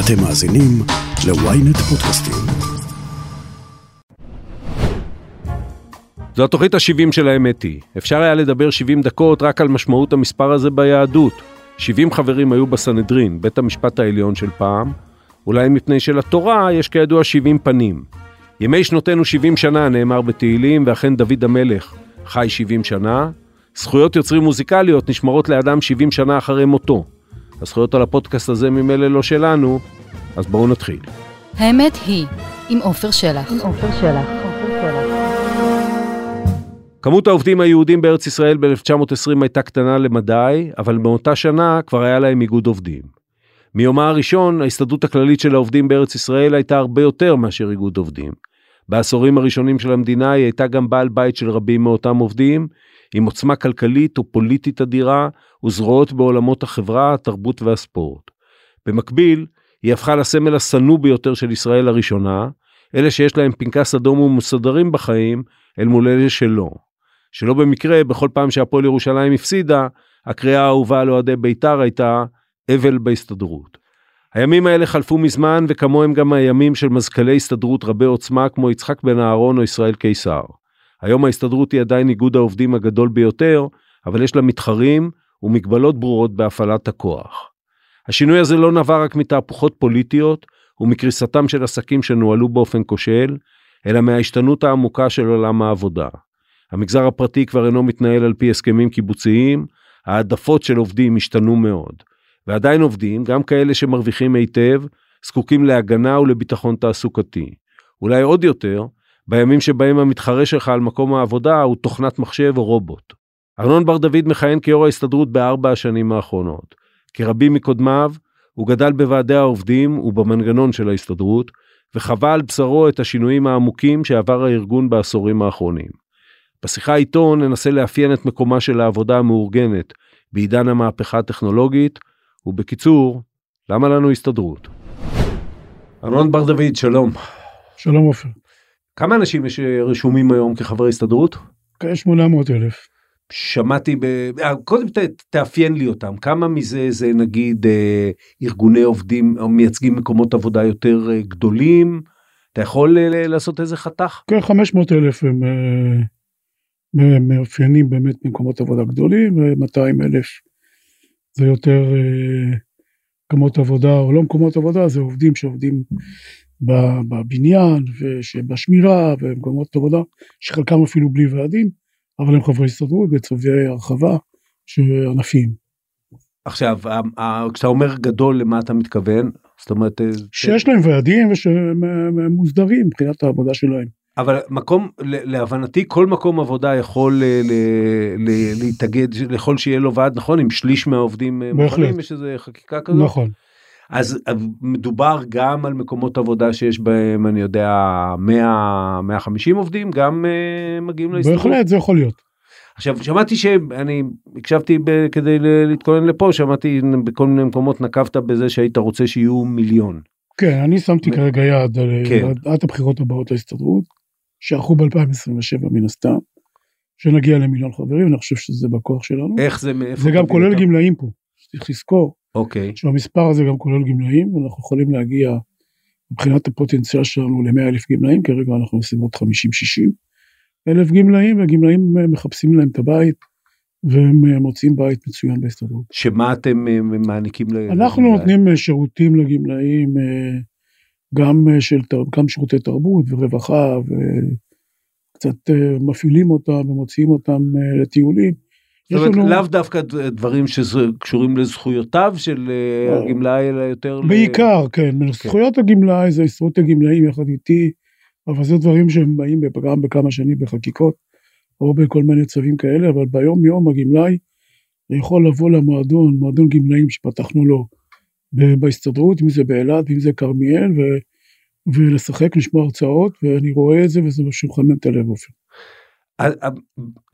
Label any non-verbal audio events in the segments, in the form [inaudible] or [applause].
אתם מאזינים ל-ynet פודקאסטים. זו התוכנית ה-70 של האמת היא. אפשר היה לדבר 70 דקות רק על משמעות המספר הזה ביהדות. 70 חברים היו בסנהדרין, בית המשפט העליון של פעם. אולי מפני שלתורה יש כידוע 70 פנים. ימי שנותינו 70 שנה נאמר בתהילים, ואכן דוד המלך חי 70 שנה. זכויות יוצרים מוזיקליות נשמרות לאדם 70 שנה אחרי מותו. הזכויות על הפודקאסט הזה ממילא לא שלנו, אז בואו נתחיל. האמת היא, עם עופר שלח. עם עופר שלח. כמות העובדים היהודים בארץ ישראל ב-1920 הייתה קטנה למדי, אבל באותה שנה כבר היה להם איגוד עובדים. מיומה הראשון, ההסתדרות הכללית של העובדים בארץ ישראל הייתה הרבה יותר מאשר איגוד עובדים. בעשורים הראשונים של המדינה היא הייתה גם בעל בית של רבים מאותם עובדים, עם עוצמה כלכלית ופוליטית אדירה וזרועות בעולמות החברה, התרבות והספורט. במקביל, היא הפכה לסמל השנוא ביותר של ישראל הראשונה, אלה שיש להם פנקס אדום ומסודרים בחיים, אל מול אלה שלא. שלא במקרה, בכל פעם שהפועל ירושלים הפסידה, הקריאה האהובה על אוהדי בית"ר הייתה אבל בהסתדרות. הימים האלה חלפו מזמן וכמוהם גם הימים של מזכ"לי הסתדרות רבי עוצמה כמו יצחק בן אהרון או ישראל קיסר. היום ההסתדרות היא עדיין איגוד העובדים הגדול ביותר, אבל יש לה מתחרים ומגבלות ברורות בהפעלת הכוח. השינוי הזה לא נבע רק מתהפוכות פוליטיות ומקריסתם של עסקים שנוהלו באופן כושל, אלא מההשתנות העמוקה של עולם העבודה. המגזר הפרטי כבר אינו מתנהל על פי הסכמים קיבוציים, העדפות של עובדים השתנו מאוד. ועדיין עובדים, גם כאלה שמרוויחים היטב, זקוקים להגנה ולביטחון תעסוקתי. אולי עוד יותר, בימים שבהם המתחרה שלך על מקום העבודה הוא תוכנת מחשב או רובוט. ארנון בר דוד מכהן כיו"ר ההסתדרות בארבע השנים האחרונות. כרבים מקודמיו, הוא גדל בוועדי העובדים ובמנגנון של ההסתדרות, וחווה על בשרו את השינויים העמוקים שעבר הארגון בעשורים האחרונים. בשיחה איתו ננסה לאפיין את מקומה של העבודה המאורגנת בעידן המהפכה הטכנולוגית, ובקיצור, למה לנו הסתדרות? ארנון בר דוד, שלום. שלום עופר. כמה אנשים יש אה, רשומים היום כחברי הסתדרות? כ-800 אלף. שמעתי, ב... אה, קודם ת, תאפיין לי אותם, כמה מזה זה נגיד אה, ארגוני עובדים או מייצגים מקומות עבודה יותר אה, גדולים? אתה יכול אה, לעשות איזה חתך? כ-500 אלף הם אה, מאפיינים באמת מקומות עבודה גדולים, ו-200 אלף זה יותר אה, מקומות עבודה, או לא מקומות עבודה, זה עובדים שעובדים בבניין ובשמירה ובמקומות עבודה, שחלקם אפילו בלי ועדים, אבל הם חברי הסתדרות בצווי הרחבה ענפיים. עכשיו, כשאתה אומר גדול, למה אתה מתכוון? זאת אומרת... אה, שיש להם ועדים ושהם מוסדרים מבחינת העבודה שלהם. אבל מקום, להבנתי, כל מקום עבודה יכול אה, להתאגד, יכול שיהיה לו ועד, נכון? עם שליש מהעובדים אה, מוכנים, יש איזה חקיקה כזאת? נכון. אז מדובר גם על מקומות עבודה שיש בהם, אני יודע, 100, 150 עובדים, גם uh, מגיעים להסתדרות? בהחלט, זה יכול להיות. עכשיו, שמעתי שאני הקשבתי ב, כדי להתכונן לפה, שמעתי בכל מיני מקומות נקבת בזה שהיית רוצה שיהיו מיליון. כן, אני שמתי כרגע יעד כן. עד הבחירות הבאות להסתדרות, שערכו ב-2027 מן הסתם, שנגיע למיליון חברים, אני חושב שזה בכוח שלנו. איך זה, מאיפה? זה גם כולל גמלאים פה, צריך לזכור. אוקיי. שהמספר הזה גם כולל גמלאים, ואנחנו יכולים להגיע מבחינת הפוטנציאל שלנו ל-100 אלף גמלאים, כרגע אנחנו בסביבות 50-60 אלף גמלאים, והגמלאים מחפשים להם את הבית, והם מוצאים בית מצוין בהסתדרות. שמה אתם אה, מעניקים לגמלאים? אנחנו נותנים אה, שירותים לגמלאים, אה, גם, של, גם שירותי תרבות ורווחה, וקצת מפעילים אותם ומוציאים אותם לטיולים. זאת אומרת, לנו... לאו דווקא דברים שקשורים לזכויותיו של אה, הגמלאי, אלא יותר... בעיקר, ל... כן. כן. זכויות הגמלאי זה עשרות הגמלאים יחד איתי, אבל זה דברים שהם באים גם בכמה שנים בחקיקות, או בכל מיני צווים כאלה, אבל ביום יום הגמלאי יכול לבוא למועדון, מועדון גמלאים שפתחנו לו בהסתדרות, אם זה באילת, אם זה כרמיאל, ו... ולשחק, לשמוע הרצאות, ואני רואה את זה וזה משהו מחמם את הלב אופן.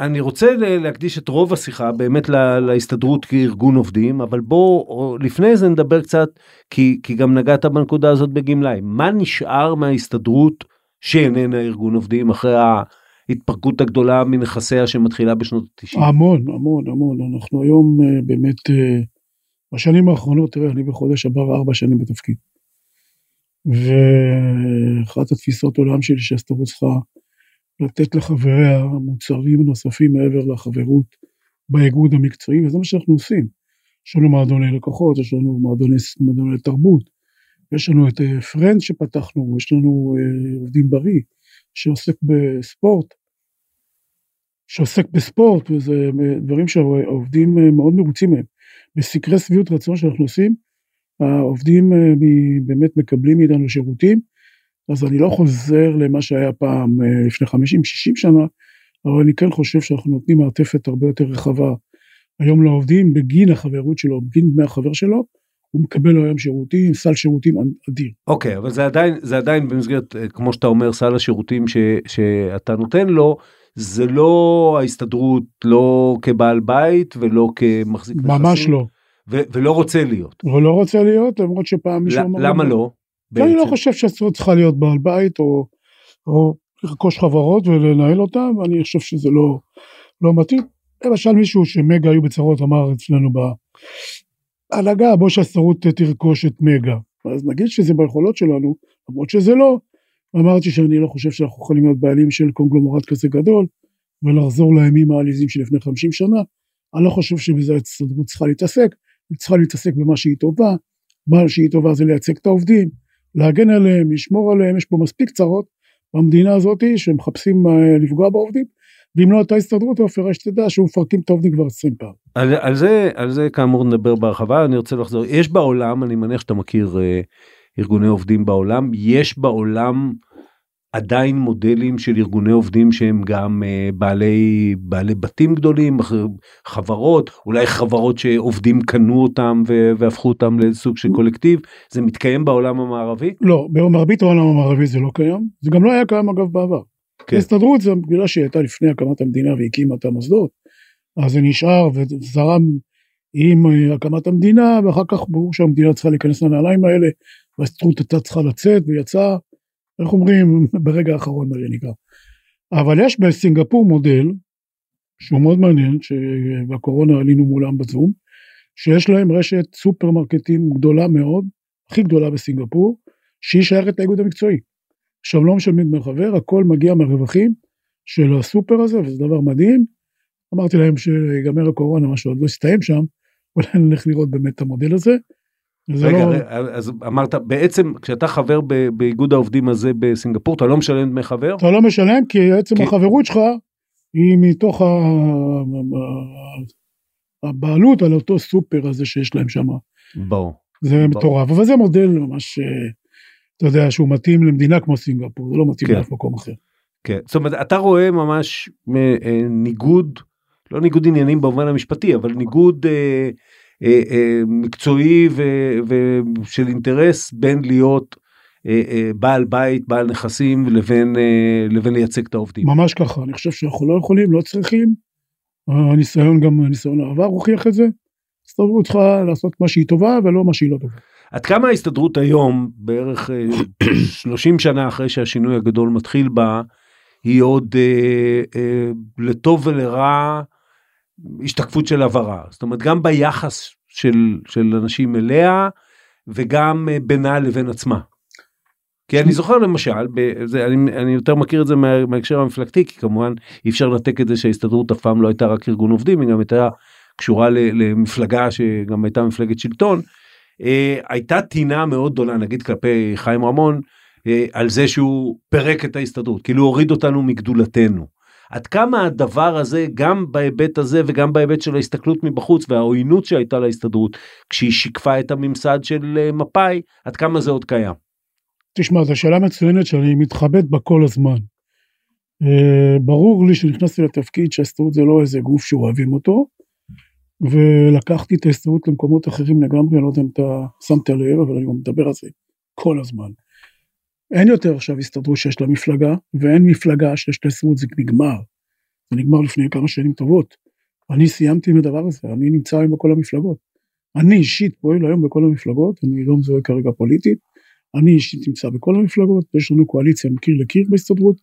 אני רוצה להקדיש את רוב השיחה באמת להסתדרות כארגון עובדים אבל בוא לפני זה נדבר קצת כי כי גם נגעת בנקודה הזאת בגמלאים מה נשאר מההסתדרות שאיננה ארגון עובדים אחרי ההתפרקות הגדולה מנכסיה שמתחילה בשנות ה-90. המון המון המון אנחנו היום אה, באמת אה, בשנים האחרונות תראה אני בחודש הבא ארבע שנים בתפקיד. ואחת התפיסות עולם שלי שההסתדרות צריכה לתת לחבריה מוצרים נוספים מעבר לחברות באיגוד המקצועי, וזה מה שאנחנו עושים. יש לנו מועדוני לקוחות, יש לנו מועדוני, מועדוני תרבות, יש לנו את פרנד שפתחנו, יש לנו אה, עובדים בריא שעוסק בספורט, שעוסק בספורט, וזה דברים שהעובדים אה, מאוד מרוצים מהם. בסקרי שביעות רצון שאנחנו עושים, העובדים אה, באמת מקבלים מאיתנו שירותים, אז אני לא חוזר למה שהיה פעם לפני 50-60 שנה, אבל אני כן חושב שאנחנו נותנים מעטפת הרבה יותר רחבה היום לעובדים בגין החברות שלו, בגין דמי החבר שלו, הוא מקבל היום שירותים, סל שירותים אדיר. אוקיי, okay, אבל זה עדיין, זה עדיין במסגרת, אה, כמו שאתה אומר, סל השירותים ש, שאתה נותן לו, זה לא ההסתדרות, לא כבעל בית ולא כמחזיק נכסים. ממש לא. ו- ולא רוצה להיות. ולא רוצה להיות, למרות שפעם מישהו אמר... למה לא? אני לא חושב שהסתדרות צריכה להיות בעל בית, או, או לרכוש חברות ולנהל אותן, ואני חושב שזה לא, לא מתאים. למשל מישהו שמגה היו בצרות אמר אצלנו בהנהגה בוא שהסתדרות תרכוש את מגה. אז נגיד שזה ביכולות שלנו למרות שזה לא. אמרתי שאני לא חושב שאנחנו יכולים להיות בעלים של קונגלומורט כזה גדול ולחזור לימים העליזים שלפני 50 שנה. אני לא חושב שבזה ההסתדרות צריכה להתעסק. היא צריכה להתעסק במה שהיא טובה. מה שהיא טובה זה לייצג את העובדים להגן עליהם לשמור עליהם יש פה מספיק צרות במדינה הזאת שמחפשים אה, לפגוע בעובדים ואם לא הייתה הסתדרות עופר שתדע שהוא מפרקים את העובדים כבר 20 פעם. על, על זה על זה כאמור נדבר בהרחבה אני רוצה לחזור יש בעולם אני מניח שאתה מכיר אה, ארגוני עובדים בעולם יש בעולם עדיין מודלים של ארגוני עובדים שהם גם אה, בעלי בעלי בתים גדולים חברות אולי חברות שעובדים קנו אותם והפכו אותם לסוג של קולקטיב. זה מתקיים בעולם המערבי? לא במרבית העולם המערבי זה לא קיים. זה גם לא היה קיים אגב בעבר. כן. ההסתדרות זה בגלל שהיא הייתה לפני הקמת המדינה והקימה את המוסדות, אז זה נשאר וזרם עם אה, הקמת המדינה, ואחר כך ברור שהמדינה צריכה להיכנס לנעליים האלה, וההסתדרות הייתה צריכה לצאת ויצאה, איך אומרים, ברגע האחרון מה שנקרא. אבל יש בסינגפור מודל, שהוא מאוד מעניין, שבקורונה עלינו מולם בזום, שיש להם רשת סופרמרקטים גדולה מאוד, הכי גדולה בסינגפור, שהיא שייכת לאיגוד המקצועי. עכשיו לא משלמים דמי חבר, הכל מגיע מהרווחים של הסופר הזה, וזה דבר מדהים. אמרתי להם שיגמר הקורונה, מה שעוד לא הסתיים שם, אולי נלך לראות באמת את המודל הזה. רגע, לא... אז אמרת, בעצם כשאתה חבר באיגוד העובדים הזה בסינגפור, אתה לא משלם דמי חבר? אתה לא משלם, כי עצם כי... החברות שלך היא מתוך ה... הבעלות על אותו סופר הזה שיש להם שם. ברור. זה מטורף, אבל זה מודל ממש אה, אתה יודע, שהוא מתאים למדינה כמו סינגפור, זה לא מתאים כן. לאף מקום אחר. כן, זאת אומרת, אתה רואה ממש אה, ניגוד, לא ניגוד עניינים במובן המשפטי, אבל ניגוד אה, אה, אה, מקצועי ושל אינטרס בין להיות אה, אה, בעל בית, בעל נכסים, לבין, אה, לבין לייצג את העובדים. ממש ככה, אני חושב שאנחנו לא יכולים, לא צריכים. הניסיון גם, הניסיון העבר הוכיח את זה. הסתדרות צריכה לעשות מה שהיא טובה ולא מה שהיא לא טובה. עד כמה ההסתדרות היום, בערך 30 אה, שנה אחרי שהשינוי הגדול מתחיל בה, היא עוד אה, אה, לטוב ולרע השתקפות של עברה. זאת אומרת, גם ביחס של, של אנשים אליה, וגם אה, בינה לבין עצמה. כי אני זוכר למשל, בזה, אני, אני יותר מכיר את זה מה, מההקשר המפלגתי, כי כמובן אי אפשר לנתק את זה שההסתדרות אף פעם לא הייתה רק ארגון עובדים, היא גם הייתה קשורה למפלגה שגם הייתה מפלגת שלטון. אה, הייתה טינה מאוד גדולה נגיד כלפי חיים רמון אה, על זה שהוא פירק את ההסתדרות כאילו הוריד אותנו מגדולתנו. עד כמה הדבר הזה גם בהיבט הזה וגם בהיבט של ההסתכלות מבחוץ והעוינות שהייתה להסתדרות כשהיא שיקפה את הממסד של אה, מפא"י עד כמה זה עוד קיים. תשמע זו שאלה מצוינת שאני מתחבט בה כל הזמן. ברור לי שנכנסתי לתפקיד שההסתדרות זה לא איזה גוף שאוהבים אותו ולקחתי את ההסתדרות למקומות אחרים לגמרי, אני לא יודע אם אתה שמת לב, אבל אני מדבר על זה כל הזמן. אין יותר עכשיו הסתדרות שיש לה מפלגה, ואין מפלגה שיש לה הסתדרות, זה נגמר. זה נגמר לפני כמה שנים טובות. אני סיימתי עם הדבר הזה, אני נמצא היום בכל המפלגות. אני אישית פועל היום בכל המפלגות, אני לא מזוהה כרגע פוליטית, אני אישית נמצא בכל המפלגות, יש לנו קואליציה מקיר לקיר בהסתדרות,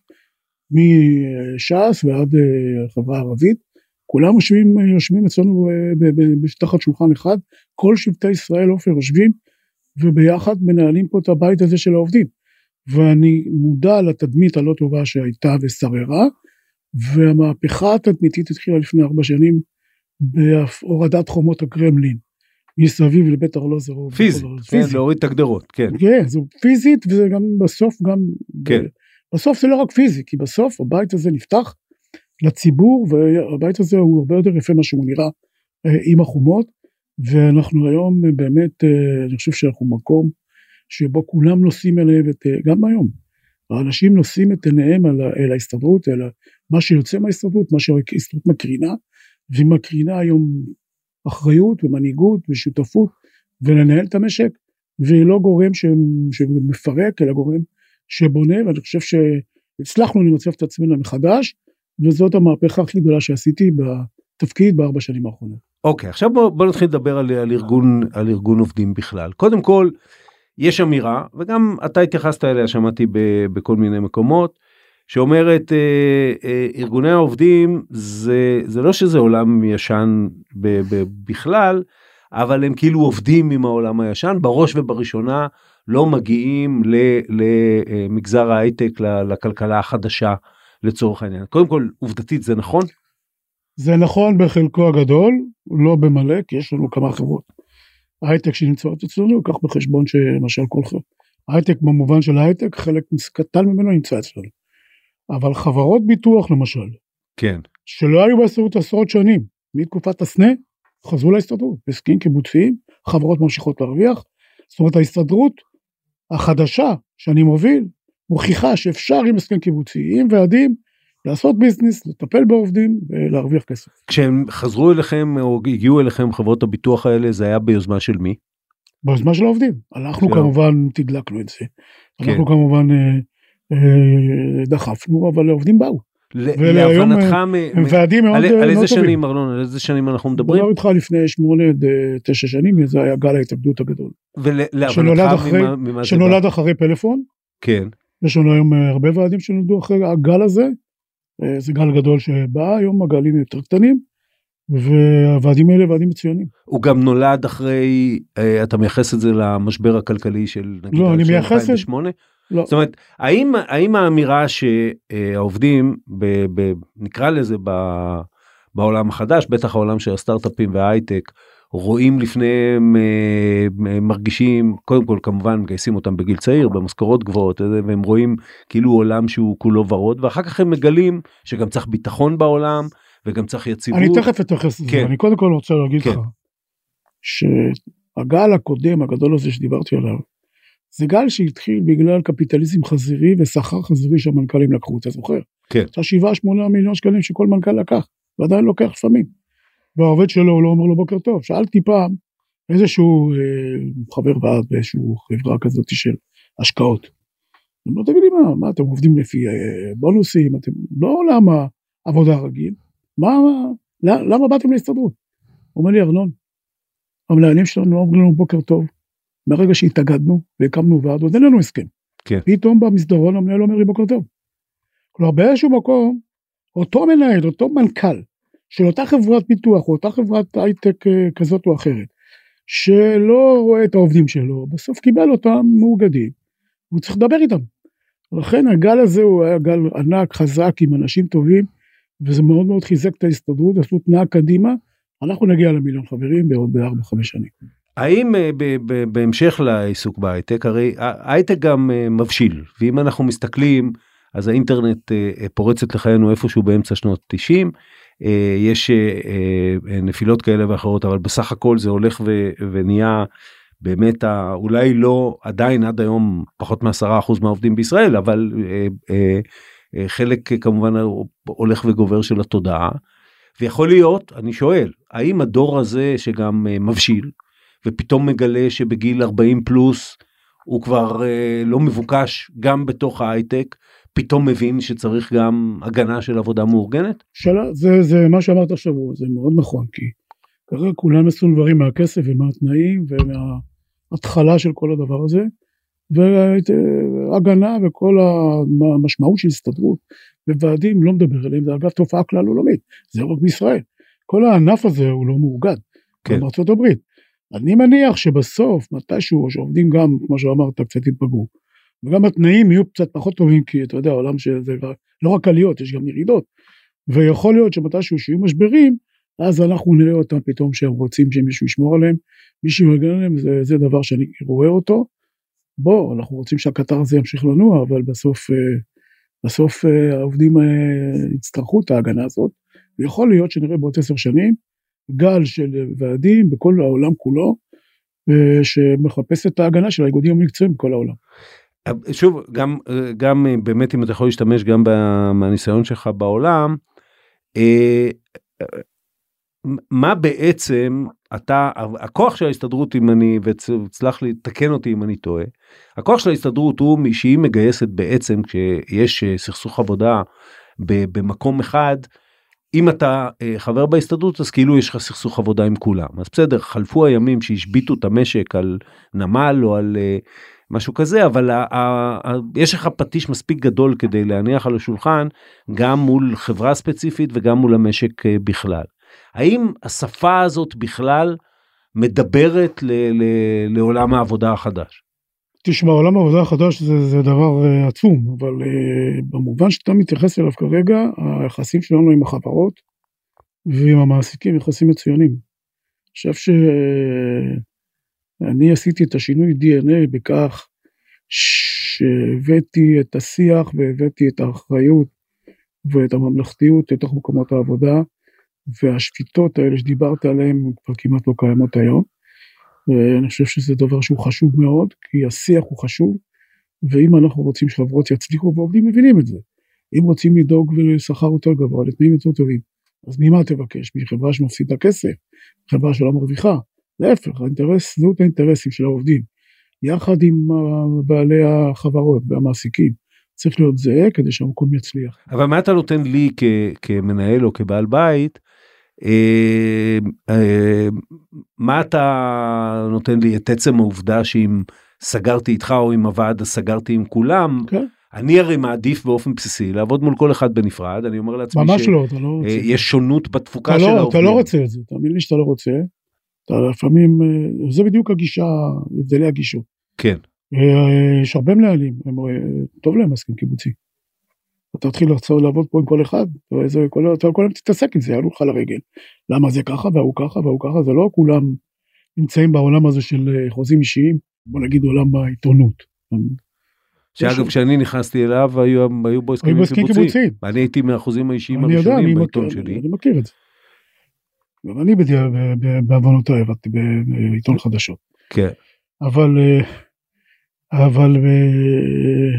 מש"ס ועד אה, החברה הערבית, כולם יושבים, יושבים אצלנו אה, תחת שולחן אחד, כל שבטי ישראל עופר יושבים וביחד מנהלים פה את הבית הזה של העובדים. ואני מודע לתדמית הלא טובה שהייתה ושררה, והמהפכה התדמיתית התחילה לפני ארבע שנים בהורדת חומות הקרמלין. מסביב לבית ארלוזורוב. פיזית, כן, להוריד את הגדרות, כן. כן, זה פיזית וזה גם בסוף גם, כן. בסוף זה לא רק פיזי, כי בסוף הבית הזה נפתח לציבור והבית הזה הוא הרבה יותר יפה ממה שהוא נראה אה, עם החומות, ואנחנו היום באמת, אה, אני חושב שאנחנו מקום שבו כולם נושאים אליהם, את, אה, גם היום, האנשים נושאים את עיניהם אל, אל ההסתדרות, אל מה שיוצא מההסתדרות, מה שההסתדרות מקרינה, והיא מקרינה היום אחריות ומנהיגות ושותפות ולנהל את המשק, והיא לא גורם שמפרק, אלא גורם שבונה, ואני חושב שהצלחנו למצב את עצמנו מחדש, וזאת המהפכה הכי גדולה שעשיתי בתפקיד בארבע שנים האחרונות. אוקיי, okay, עכשיו בוא, בוא נתחיל לדבר על, על, ארגון, על ארגון עובדים בכלל. קודם כל, יש אמירה, וגם אתה התייחסת אליה, שמעתי ב, בכל מיני מקומות, שאומרת אה, אה, ארגוני העובדים זה זה לא שזה עולם ישן ב, ב, בכלל אבל הם כאילו עובדים עם העולם הישן בראש ובראשונה לא מגיעים למגזר ההייטק לכלכלה החדשה לצורך העניין קודם כל עובדתית זה נכון. זה נכון בחלקו הגדול לא במלא כי יש לנו כמה חברות ההייטק שנמצאות אצלנו קח בחשבון שלמשל כל חברה הייטק במובן של ההייטק חלק קטן ממנו נמצא אצלנו. אבל חברות ביטוח למשל, כן, שלא היו בהסתדרות עשרות שנים, מתקופת הסנה, חזרו להסתדרות, הסכמים קיבוציים, חברות ממשיכות להרוויח, זאת אומרת ההסתדרות החדשה שאני מוביל, מוכיחה שאפשר עם הסכם קיבוצי, עם ועדים, לעשות ביזנס, לטפל בעובדים ולהרוויח כסף. כשהם חזרו אליכם או הגיעו אליכם חברות הביטוח האלה, זה היה ביוזמה של מי? ביוזמה של העובדים. אנחנו כמובן תדלקנו את זה. כן. אנחנו כמובן אה, אה, דחפנו, אבל העובדים באו. להבנתך, הם ועדים מאוד טובים. על איזה שנים ארנון, על איזה שנים אנחנו מדברים? מדבר איתך לפני שמונה עד אה, תשע שנים, זה היה גל ההתאבדות הגדול. ולהבנתך ממה זה שנולד אחרי פלאפון. כן. יש לנו היום אה, הרבה ועדים שנולדו אחרי הגל הזה. זה גל גדול שבא, היום הגלים יותר קטנים. והוועדים האלה ועדים מצוינים. הוא גם נולד אחרי, אתה מייחס את זה למשבר הכלכלי של נגיד לא, אני מייחס 2008? לא. זאת אומרת, האם, האם האמירה שהעובדים, ב, ב, נקרא לזה ב, בעולם החדש, בטח העולם של הסטארט-אפים וההייטק, רואים לפניהם, אה, מרגישים, קודם כל כמובן מגייסים אותם בגיל צעיר, במשכורות גבוהות, והם רואים כאילו עולם שהוא כולו ורוד, ואחר כך הם מגלים שגם צריך ביטחון בעולם, וגם צריך יציבות. אני תכף אתייחס לזה, כן. אני קודם כל רוצה להגיד כן. לך, שהגל הקודם, הגדול הזה שדיברתי עליו, זה גל שהתחיל בגלל קפיטליזם חזירי ושכר חזירי שהמנכ"לים לקחו, אתה זוכר? כן. את השבעה שמונה מיליון שקלים שכל מנכ"ל לקח, ועדיין לוקח לפעמים. והעובד שלו הוא לא אומר לו בוקר טוב. שאלתי פעם איזשהו אה, חבר ועד באיזשהו חברה כזאת של השקעות. אני אומר, תגיד לי מה, מה אתם עובדים לפי אה, בונוסים, אתם לא למה עבודה רגיל, מה, מה למה באתם להסתדרות? אומר לי, ארנון, המנהלים שלנו לא אומרים לנו בוקר טוב, מהרגע שהתאגדנו והקמנו ועד, עוד אין לנו הסכם. כן. פתאום במסדרון המנהל אומר לי בוקר טוב. כלומר באיזשהו מקום, אותו מנהל, אותו מנכ"ל של אותה חברת פיתוח או אותה חברת הייטק אה, כזאת או אחרת, שלא רואה את העובדים שלו, בסוף קיבל אותם מאוגדים, הוא צריך לדבר איתם. לכן הגל הזה הוא היה גל ענק, חזק, עם אנשים טובים, וזה מאוד מאוד חיזק את ההסתדרות, עשו תנועה קדימה, אנחנו נגיע למיליון חברים בעוד 4-5 שנים. האם אה, בהמשך לעיסוק בהייטק, הרי ההייטק גם אה, מבשיל, ואם אנחנו מסתכלים, אז האינטרנט אה, פורצת לחיינו איפשהו באמצע שנות 90, יש נפילות כאלה ואחרות, אבל בסך הכל זה הולך ונהיה באמת אולי לא עדיין עד היום פחות מעשרה אחוז מהעובדים בישראל, אבל חלק כמובן הולך וגובר של התודעה. ויכול להיות, אני שואל, האם הדור הזה שגם מבשיל, ופתאום מגלה שבגיל 40 פלוס הוא כבר אה, לא מבוקש גם בתוך ההייטק, פתאום מבין שצריך גם הגנה של עבודה מאורגנת? שאלה, זה, זה מה שאמרת עכשיו, זה מאוד נכון, כי כרגע כולם מסונברים מהכסף ומהתנאים ומההתחלה של כל הדבר הזה, והגנה וכל המשמעות של הסתדרות וועדים לא מדבר עליהם, זה אגב תופעה כלל עולמית, זה לא רק בישראל. כל הענף הזה הוא לא מאוגד, כן. בארצות הברית. אני מניח שבסוף, מתישהו, שעובדים גם, כמו שאמרת, קצת יתפגרו. וגם התנאים יהיו קצת פחות טובים, כי אתה יודע, העולם שזה לא רק עליות, יש גם ירידות. ויכול להיות שמתישהו שיהיו משברים, אז אנחנו נראה אותם פתאום שהם רוצים שמישהו ישמור עליהם, מישהו יגן עליהם, זה, זה דבר שאני רואה אותו. בוא, אנחנו רוצים שהקטר הזה ימשיך לנוע, אבל בסוף, אה, בסוף אה, העובדים אה, יצטרכו את ההגנה הזאת, ויכול להיות שנראה בעוד עשר שנים גל של ועדים בכל העולם כולו, שמחפש את ההגנה של האיגודים המקצועיים בכל העולם. שוב, גם, גם באמת אם אתה יכול להשתמש גם מהניסיון שלך בעולם, מה בעצם אתה הכוח של ההסתדרות אם אני וצלח לי תקן אותי אם אני טועה הכוח של ההסתדרות הוא שהיא מגייסת בעצם כשיש אה, סכסוך עבודה במקום אחד אם אתה אה, חבר בהסתדרות אז כאילו יש לך סכסוך עבודה עם כולם. אז בסדר חלפו הימים שהשביתו את המשק על נמל או על אה, משהו כזה אבל ה, ה, ה, יש לך פטיש מספיק גדול כדי להניח על השולחן גם מול חברה ספציפית וגם מול המשק בכלל. האם השפה הזאת בכלל מדברת ל, ל, לעולם העבודה החדש? תשמע, עולם העבודה החדש זה, זה דבר uh, עצום, אבל uh, במובן שאתה מתייחס אליו כרגע, היחסים שלנו עם החברות ועם המעסיקים יחסים מצוינים. אני חושב שאני uh, עשיתי את השינוי DNA בכך שהבאתי את השיח והבאתי את האחריות ואת הממלכתיות לתוך מקומות העבודה, והשפיטות האלה שדיברת עליהן כבר כמעט לא קיימות היום. ואני חושב שזה דבר שהוא חשוב מאוד, כי השיח הוא חשוב, ואם אנחנו רוצים שחברות יצליחו, ועובדים מבינים את זה. אם רוצים לדאוג לשכר יותר גבוה, לתנאים יותר טובים, אז ממה תבקש? מחברה שמפסידה כסף? חברה שלא מרוויחה? להפך, האינטרס, זהות האינטרסים של העובדים, יחד עם בעלי החברות והמעסיקים, צריך להיות זהה כדי שהמקום יצליח. אבל מה אתה נותן לי כ- כמנהל או כבעל בית אה, אה, מה אתה נותן לי את עצם העובדה שאם סגרתי איתך או עם הוועד סגרתי עם כולם. כן. אני הרי מעדיף באופן בסיסי לעבוד מול כל אחד בנפרד אני אומר לעצמי ממש לא, לא. אה, שונות בתפוקה אתה של לא, העובדים. אתה לא רוצה את זה, תאמין לי שאתה לא רוצה. אתה לפעמים, זה בדיוק הגישה, הבדלי הגישות. כן. יש הרבה מנהלים, טוב להם הסכם קיבוצי. אתה תתחיל לעבוד פה עם כל אחד, וזה, כל, אתה כל היום תתעסק עם זה, יעלו לך לרגל. למה זה ככה והוא ככה והוא ככה, זה לא כולם נמצאים בעולם הזה של אה, חוזים אישיים, בוא נגיד עולם העיתונות. שאגב כשאני נכנסתי אליו היו, היו בו הסכמים קיבוציים. אני הייתי מהחוזים האישיים הראשונים בעיתון שלי. אני מכיר את זה. גם אני בעוונותיי עבדתי בעיתון חדשות. כן. אבל, אה, אבל אה,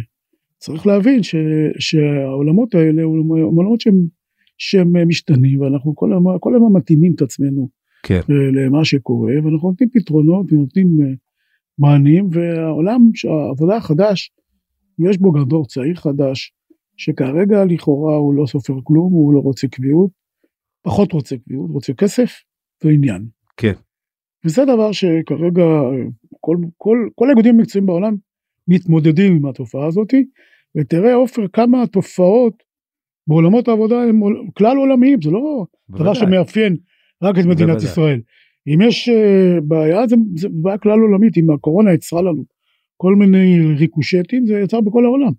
צריך להבין ש, שהעולמות האלה הם עולמות שהם, שהם משתנים ואנחנו כל הזמן, כל הזמן מתאימים את עצמנו כן. למה שקורה ואנחנו נותנים פתרונות ונותנים אה, מענים והעולם העבודה החדש יש בו גם דור צעיר חדש שכרגע לכאורה הוא לא סופר כלום הוא לא רוצה קביעות פחות רוצה קביעות רוצה כסף ועניין. כן. וזה דבר שכרגע כל, כל, כל האיגודים המקצועיים בעולם מתמודדים עם התופעה הזאתי ותראה עופר כמה התופעות בעולמות העבודה הם כלל עולמיים זה לא בוודאי. דבר שמאפיין רק את מדינת בוודאי. ישראל. אם יש uh, בעיה זה, זה בעיה כלל עולמית אם הקורונה יצרה לנו כל מיני ריקושטים זה יצר בכל העולם.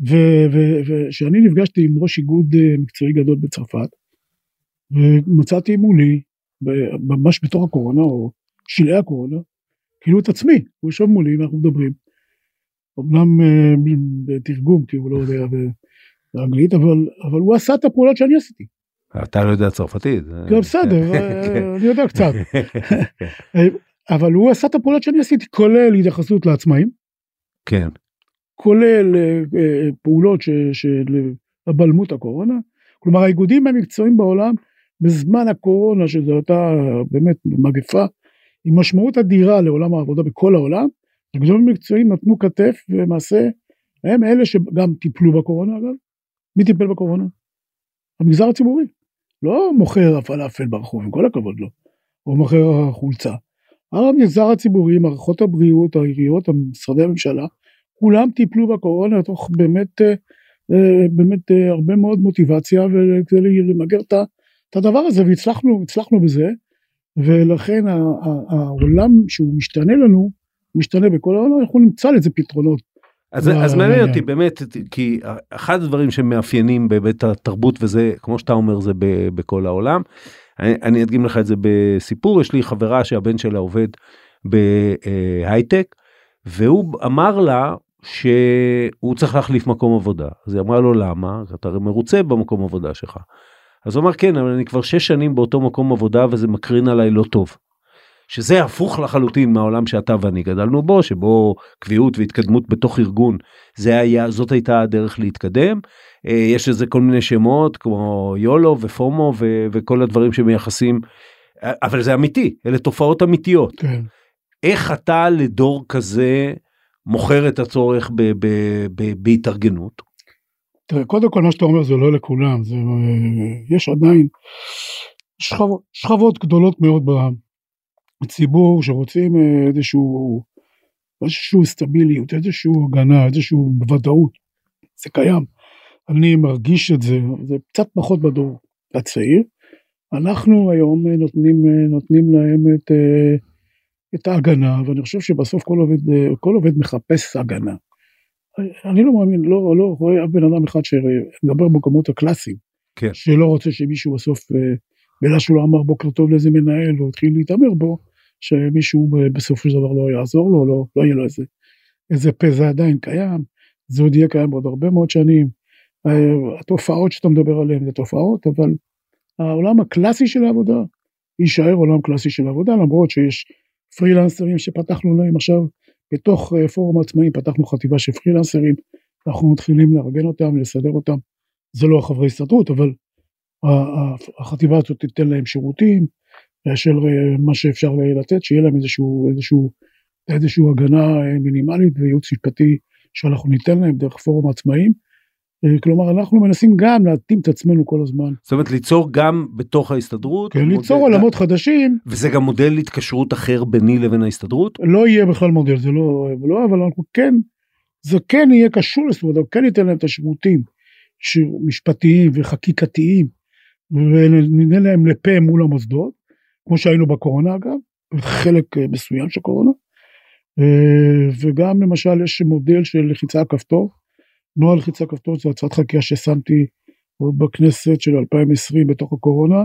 וכשאני נפגשתי עם ראש איגוד uh, מקצועי גדול בצרפת ומצאתי מולי ממש בתוך הקורונה או שלהי הקורונה כאילו את עצמי הוא יושב מולי ואנחנו מדברים אמנם אה, בתרגום כי הוא לא יודע באנגלית אבל אבל הוא עשה את הפעולות שאני עשיתי. אתה לא יודע צרפתית. כן בסדר אה, אני יודע קצת. [laughs] אה, אבל הוא עשה את הפעולות שאני עשיתי כולל התייחסות לעצמאים. כן. כולל פעולות של הבלמות הקורונה. כלומר האיגודים המקצועיים בעולם בזמן הקורונה שזו הייתה באמת מגפה עם משמעות אדירה לעולם העבודה בכל העולם הגדולים המקצועיים נתנו כתף ולמעשה הם אלה שגם טיפלו בקורונה אגב. מי טיפל בקורונה? המגזר הציבורי. לא מוכר הפלאפל ברחוב עם כל הכבוד לו. או מוכר חולצה. המגזר הציבורי, מערכות הבריאות, העיריות, משרדי הממשלה, כולם טיפלו בקורונה תוך באמת, אה, אה, באמת אה, הרבה מאוד מוטיבציה וכדי למגר את הדבר הזה והצלחנו, הצלחנו בזה. ולכן העולם שהוא משתנה לנו, משתנה בכל העולם, אנחנו נמצא לזה פתרונות. אז, אז מעניין אותי באמת, כי אחד הדברים שמאפיינים בהיבט התרבות וזה, כמו שאתה אומר, זה ב, בכל העולם. אני, אני אדגים לך את זה בסיפור, יש לי חברה שהבן שלה עובד בהייטק, והוא אמר לה שהוא צריך להחליף מקום עבודה. אז היא אמרה לו למה? אתה מרוצה במקום עבודה שלך. אז הוא אמר כן, אבל אני כבר שש שנים באותו מקום עבודה וזה מקרין עליי לא טוב. שזה הפוך לחלוטין מהעולם שאתה ואני גדלנו בו, שבו קביעות והתקדמות בתוך ארגון, זה היה, זאת הייתה הדרך להתקדם. אה, יש לזה כל מיני שמות כמו יולו ופומו ו- וכל הדברים שמייחסים, אבל זה אמיתי, אלה תופעות אמיתיות. כן. איך אתה לדור כזה מוכר את הצורך ב- ב- ב- בהתארגנות? תראה, קודם כל מה שאתה אומר זה לא לכולם, זה, אה, יש עדיין שכבות, שכבות גדולות מאוד בציבור שרוצים אה, איזשהו, איזשהו סטביליות, איזשהו הגנה, איזשהו ודאות, זה קיים. אני מרגיש את זה, זה קצת פחות בדור הצעיר. אנחנו היום אה, נותנים, נותנים להם את, את ההגנה, ואני חושב שבסוף כל עובד, כל עובד מחפש הגנה. אני לא מאמין, לא, לא רואה אף בן אדם אחד שמדבר במקומות הקלאסיים, כן. שלא רוצה שמישהו בסוף, אה, בגלל שהוא לא אמר בוקר טוב לאיזה מנהל, או התחיל להתעמר בו, שמישהו בסופו של דבר לא יעזור לו, לא, לא יהיה לו איזה, איזה פה, זה עדיין קיים, זה עוד יהיה קיים בעוד הרבה מאוד שנים. אה, התופעות שאתה מדבר עליהן זה תופעות, אבל העולם הקלאסי של העבודה יישאר עולם קלאסי של עבודה, למרות שיש פרילנסרים שפתחנו להם עכשיו בתוך אה, פורום עצמאים פתחנו חטיבה של פרילנסרים, אנחנו מתחילים לארגן אותם, לסדר אותם. זה לא חברי הסתדרות, אבל החטיבה הזאת תיתן להם שירותים של אה, מה שאפשר לתת, שיהיה להם איזשהו, איזשהו, איזשהו הגנה אה, מינימלית וייעוץ משפטי שאנחנו ניתן להם דרך פורום עצמאים. אה, כלומר אנחנו מנסים גם להתאים את עצמנו כל הזמן. זאת אומרת ליצור גם בתוך ההסתדרות. כן, ליצור עולמות חדשים. וזה גם מודל התקשרות אחר ביני לבין ההסתדרות? לא יהיה בכלל מודל, זה לא, לא אבל אנחנו כן, זה כן יהיה קשור אבל כן ניתן להם את השירותים משפטיים וחקיקתיים, וניתן להם לפה מול המוסדות, כמו שהיינו בקורונה אגב, חלק אה, מסוים של קורונה, אה, וגם למשל יש מודל של לחיצה כפתור. נוהל חיצה כפתור זו הצעת חקיקה ששמתי עוד בכנסת של 2020 בתוך הקורונה,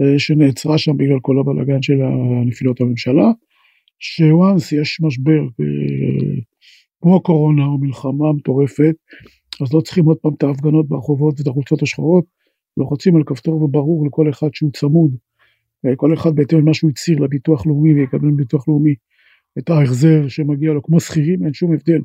אה, שנעצרה שם בגלל כל הבלאגן של נפילות הממשלה, שוואנס יש משבר אה, כמו הקורונה או מלחמה מטורפת, אז לא צריכים עוד פעם את ההפגנות ברחובות ואת החולצות השחורות, לוחצים על כפתור וברור לכל אחד שהוא צמוד, אה, כל אחד בהתאם למה שהוא הצהיר לביטוח לאומי ויקבל מביטוח לאומי את ההחזר שמגיע לו, כמו שכירים אין שום הבדל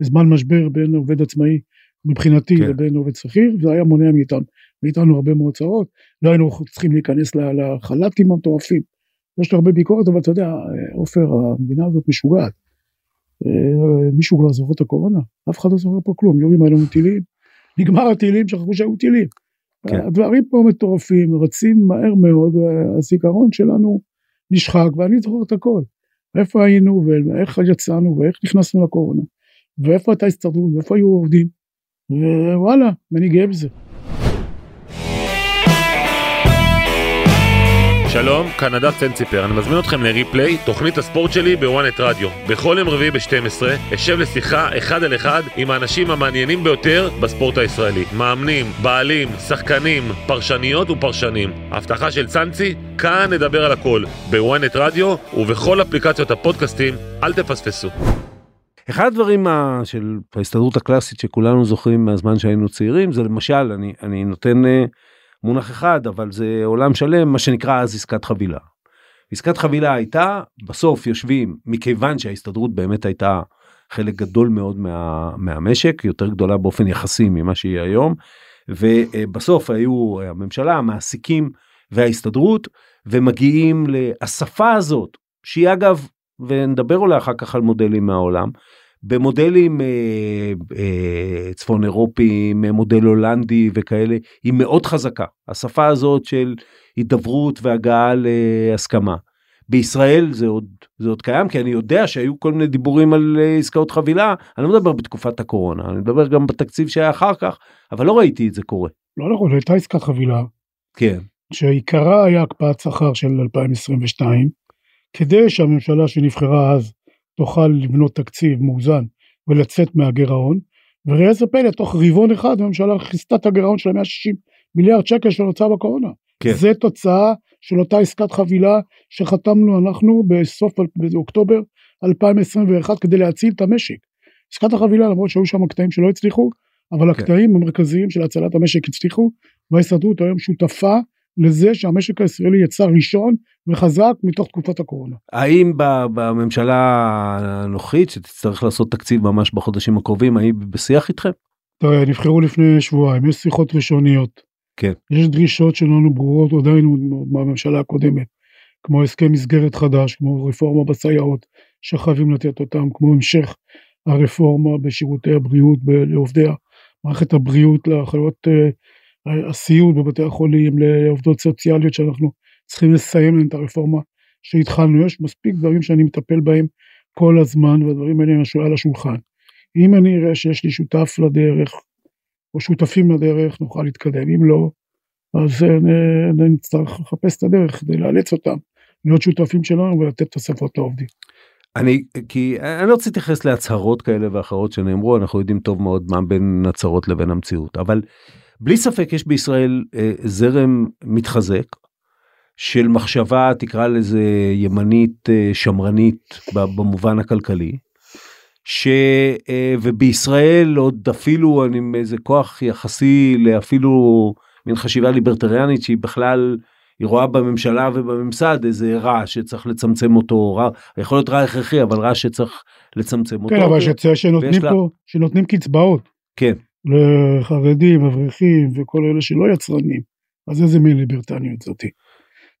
בזמן משבר בין עובד עצמאי מבחינתי כן. לבין עובד שכיר, זה היה מונע מאיתנו, מאיתנו הרבה מאוד צרות, לא היינו צריכים להיכנס לחל"תים המטורפים. יש לו הרבה ביקורת, אבל אתה יודע, עופר, המדינה הזאת משוגעת. אה, מישהו כבר זוכר את הקורונה, אף אחד לא זוכר פה כלום, יורים עלינו טילים, נגמר הטילים, שכחו שהיו טילים. כן. הדברים פה מטורפים, רצים מהר מאוד, הזיכרון שלנו נשחק, ואני זוכר את הכל. איפה היינו, ואיך יצאנו, ואיך נכנסנו לקורונה. ואיפה הייתה הסתדרות, ואיפה היו עובדים, ווואלה, אני גאה בזה. שלום, כאן נדב צנציפר, אני מזמין אתכם לריפליי, תוכנית הספורט שלי בוואנט רדיו. בכל יום רביעי ב-12 אשב לשיחה אחד על אחד עם האנשים המעניינים ביותר בספורט הישראלי. מאמנים, בעלים, שחקנים, פרשניות ופרשנים. הבטחה של צאנצי, כאן נדבר על הכל, בוואנט רדיו ובכל אפליקציות הפודקאסטים, אל תפספסו. אחד הדברים של ההסתדרות הקלאסית שכולנו זוכרים מהזמן שהיינו צעירים זה למשל אני אני נותן אה, מונח אחד אבל זה עולם שלם מה שנקרא אז עסקת חבילה. עסקת חבילה הייתה בסוף יושבים מכיוון שההסתדרות באמת הייתה חלק גדול מאוד מה, מהמשק יותר גדולה באופן יחסי ממה שהיא היום ובסוף היו הממשלה המעסיקים וההסתדרות ומגיעים לאספה הזאת שהיא אגב ונדבר אולי אחר כך על מודלים מהעולם. במודלים אה, אה, צפון אירופיים, מודל הולנדי וכאלה, היא מאוד חזקה. השפה הזאת של הידברות והגעה להסכמה. בישראל זה עוד, זה עוד קיים, כי אני יודע שהיו כל מיני דיבורים על אה, עסקאות חבילה, אני לא מדבר בתקופת הקורונה, אני מדבר גם בתקציב שהיה אחר כך, אבל לא ראיתי את זה קורה. לא נכון, הייתה עסקת חבילה. כן. שעיקרה היה הקפאת שכר של 2022, כדי שהממשלה שנבחרה אז תוכל לבנות תקציב מאוזן ולצאת מהגירעון, וראה זה פלא, תוך רבעון אחד הממשלה כיסתה את הגירעון של 160 מיליארד שקל שנוצר בקורונה. כן. זה תוצאה של אותה עסקת חבילה שחתמנו אנחנו בסוף אוקטובר 2021 כדי להציל את המשק. עסקת החבילה למרות שהיו שם קטעים שלא הצליחו, אבל כן. הקטעים המרכזיים של הצלת המשק הצליחו, וההסתדרות היום שותפה לזה שהמשק הישראלי יצא ראשון וחזק מתוך תקופת הקורונה. האם בממשלה הנוכחית שתצטרך לעשות תקציב ממש בחודשים הקרובים, האם בשיח איתכם? תראה, נבחרו לפני שבועיים, יש שיחות ראשוניות. כן. יש דרישות שלנו ברורות עדיין מהממשלה הקודמת, כמו הסכם מסגרת חדש, כמו רפורמה בסייעות שחייבים לתת אותם, כמו המשך הרפורמה בשירותי הבריאות לעובדי מערכת הבריאות, לאחיות אה, הסיעוד בבתי החולים, לעובדות סוציאליות שאנחנו צריכים לסיים להם את הרפורמה שהתחלנו. יש מספיק דברים שאני מטפל בהם כל הזמן, והדברים האלה הם על השולחן. אם אני אראה שיש לי שותף לדרך, או שותפים לדרך, נוכל להתקדם. אם לא, אז אה, נ- נצטרך לחפש את הדרך כדי לאלץ אותם להיות שותפים שלנו ולתת תוספות לעובדים. אני כי אני לא רוצה להתייחס להצהרות כאלה ואחרות שנאמרו אנחנו יודעים טוב מאוד מה בין הצהרות לבין המציאות אבל בלי ספק יש בישראל אה, זרם מתחזק של מחשבה תקרא לזה ימנית אה, שמרנית במובן הכלכלי. ש... אה, ובישראל עוד אפילו אני עם איזה כוח יחסי לאפילו מין חשיבה ליברטריאנית שהיא בכלל היא רואה בממשלה ובממסד איזה רע שצריך לצמצם אותו רע יכול להיות רע הכרחי אבל רע שצריך לצמצם אותו. כן, אבל שצ- שנותנים ויש לה- פה, שנותנים קצבאות כן לחרדים, אברכים וכל אלה שלא יצרנים, אז איזה מין ליברטניות זאתי?